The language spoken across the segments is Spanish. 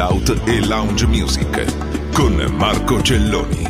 chill out e lounge music con Marco Celloni.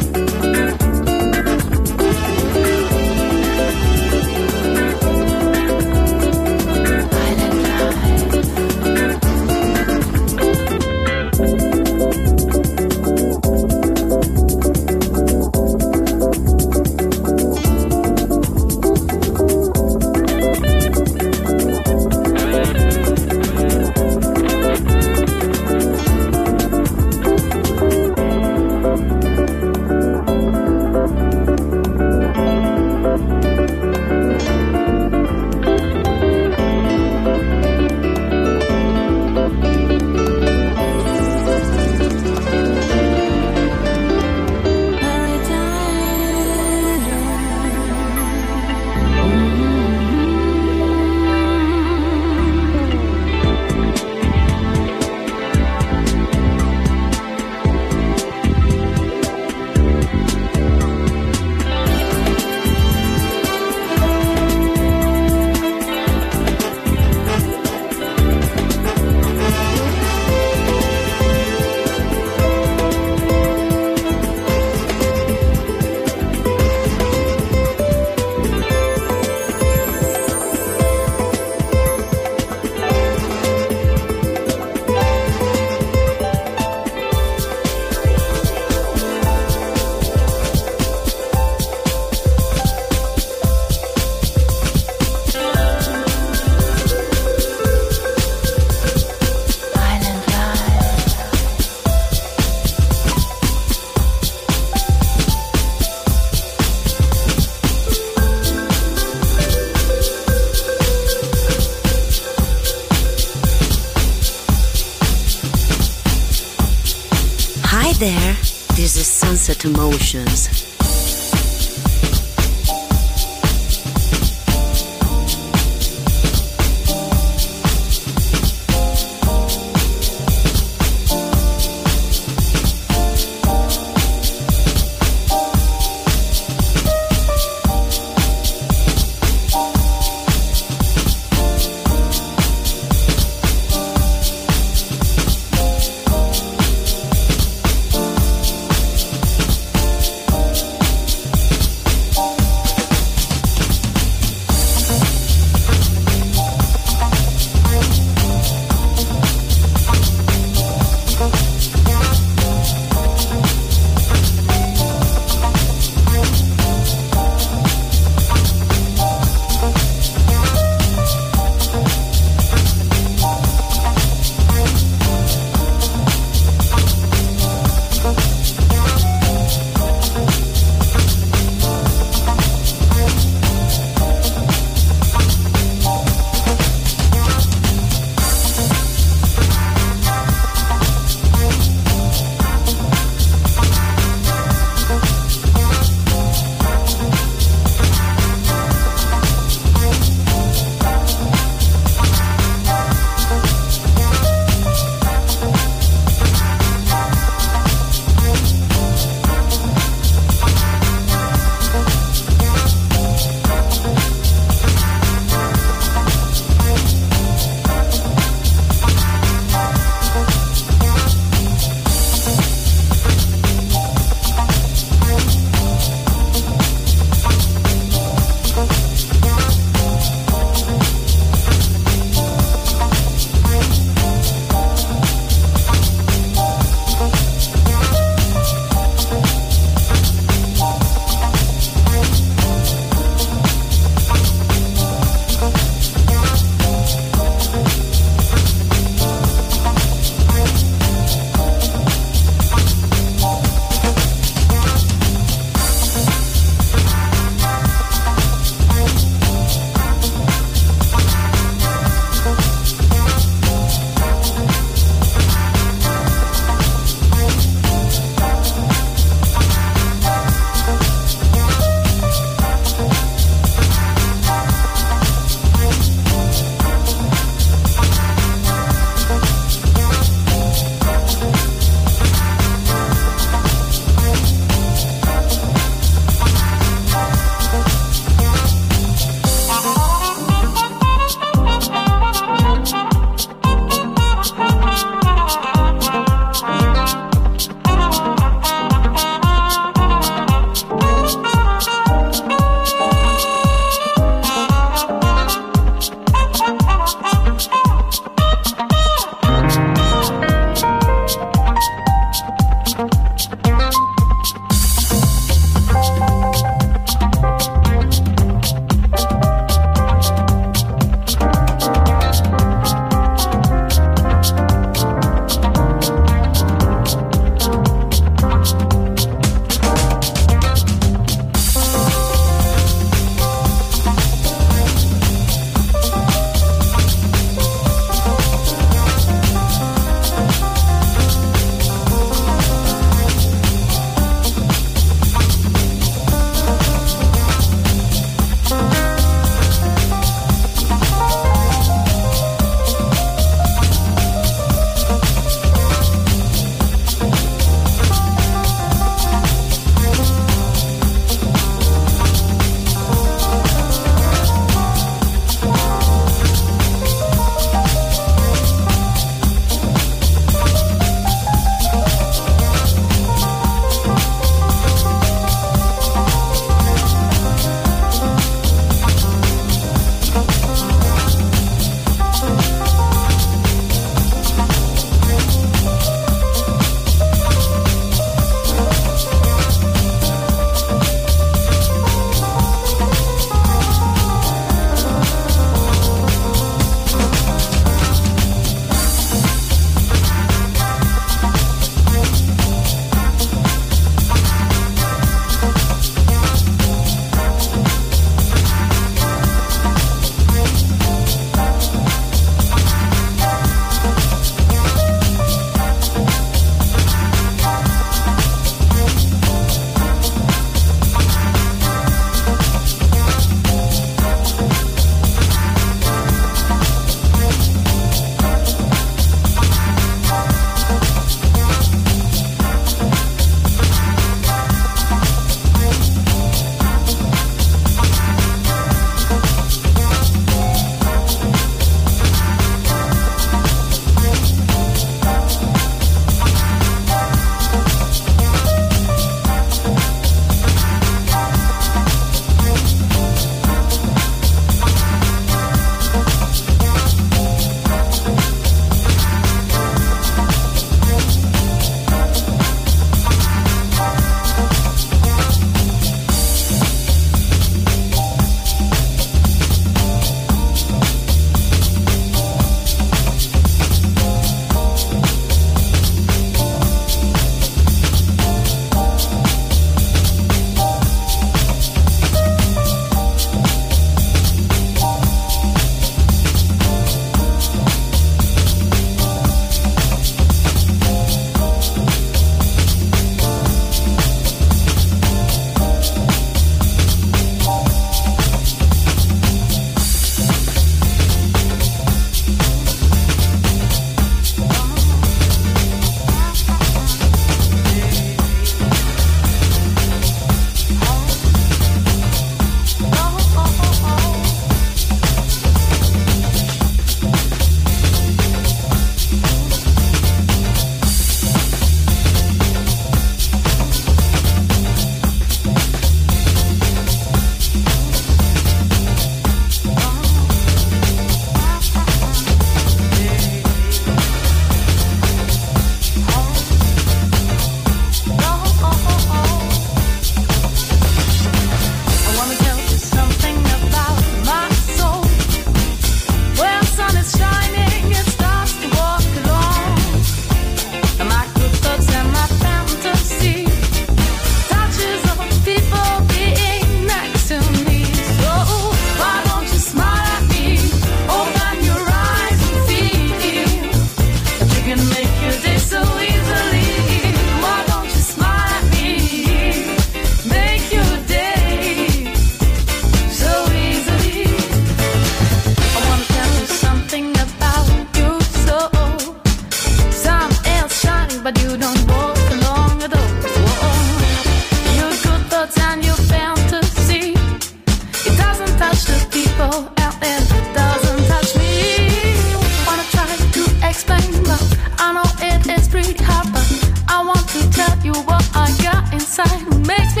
side makes me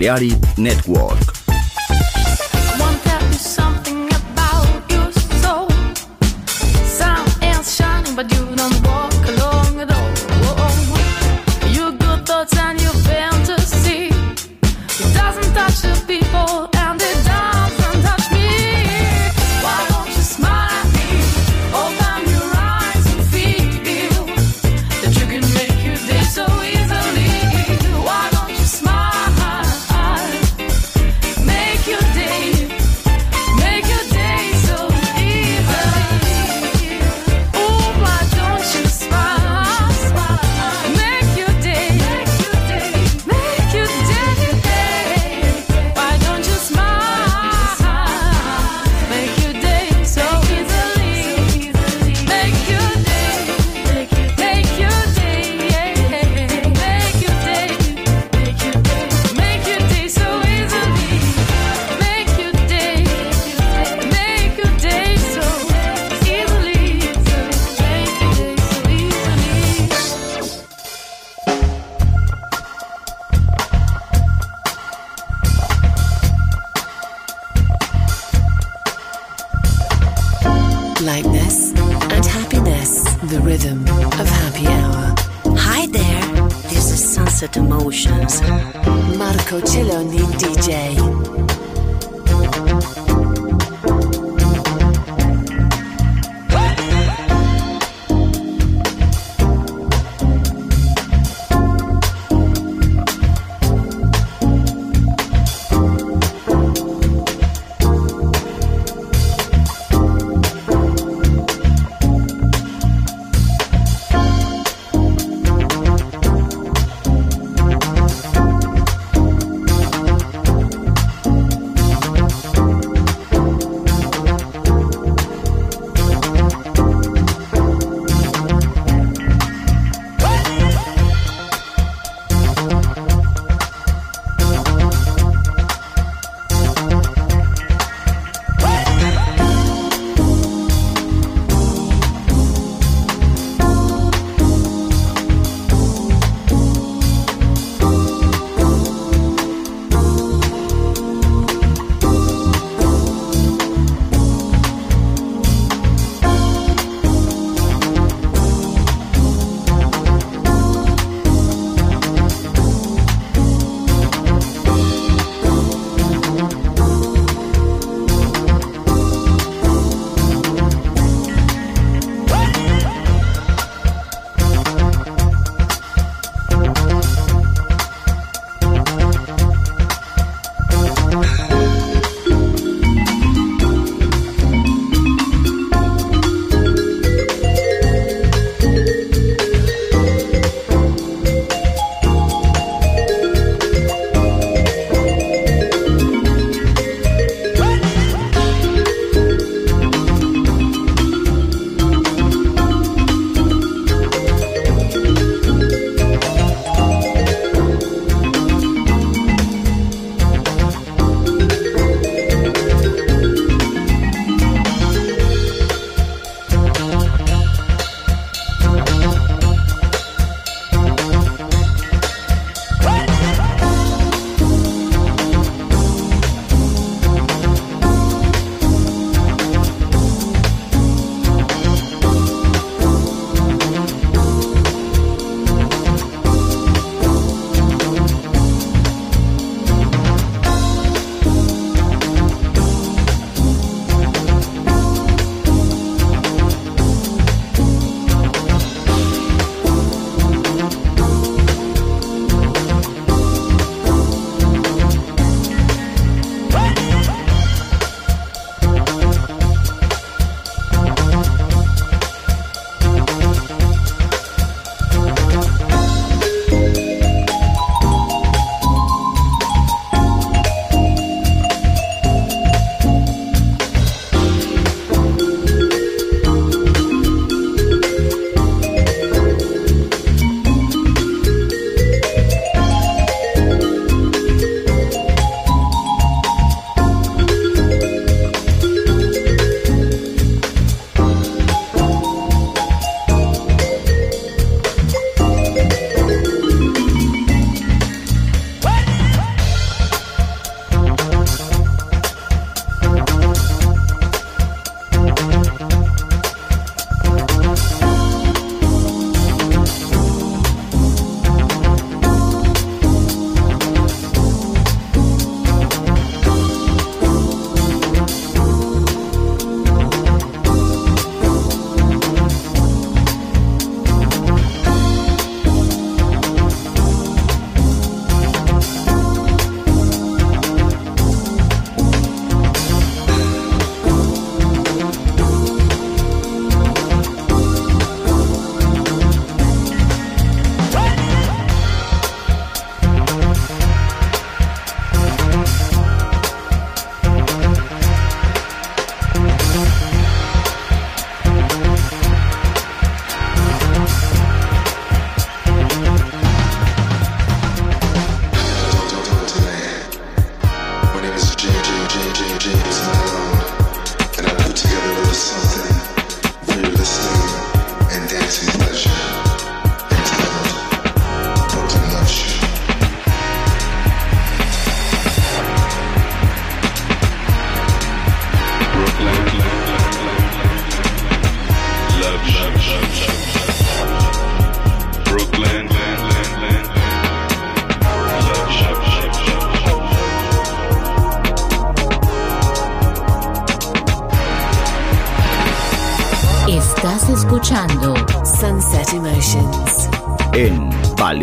Balearic Network. Emotions. Marco Celloni DJ.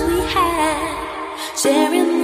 we had, sharing.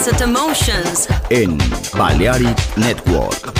This is Sunset Emotions. en Balearic Network.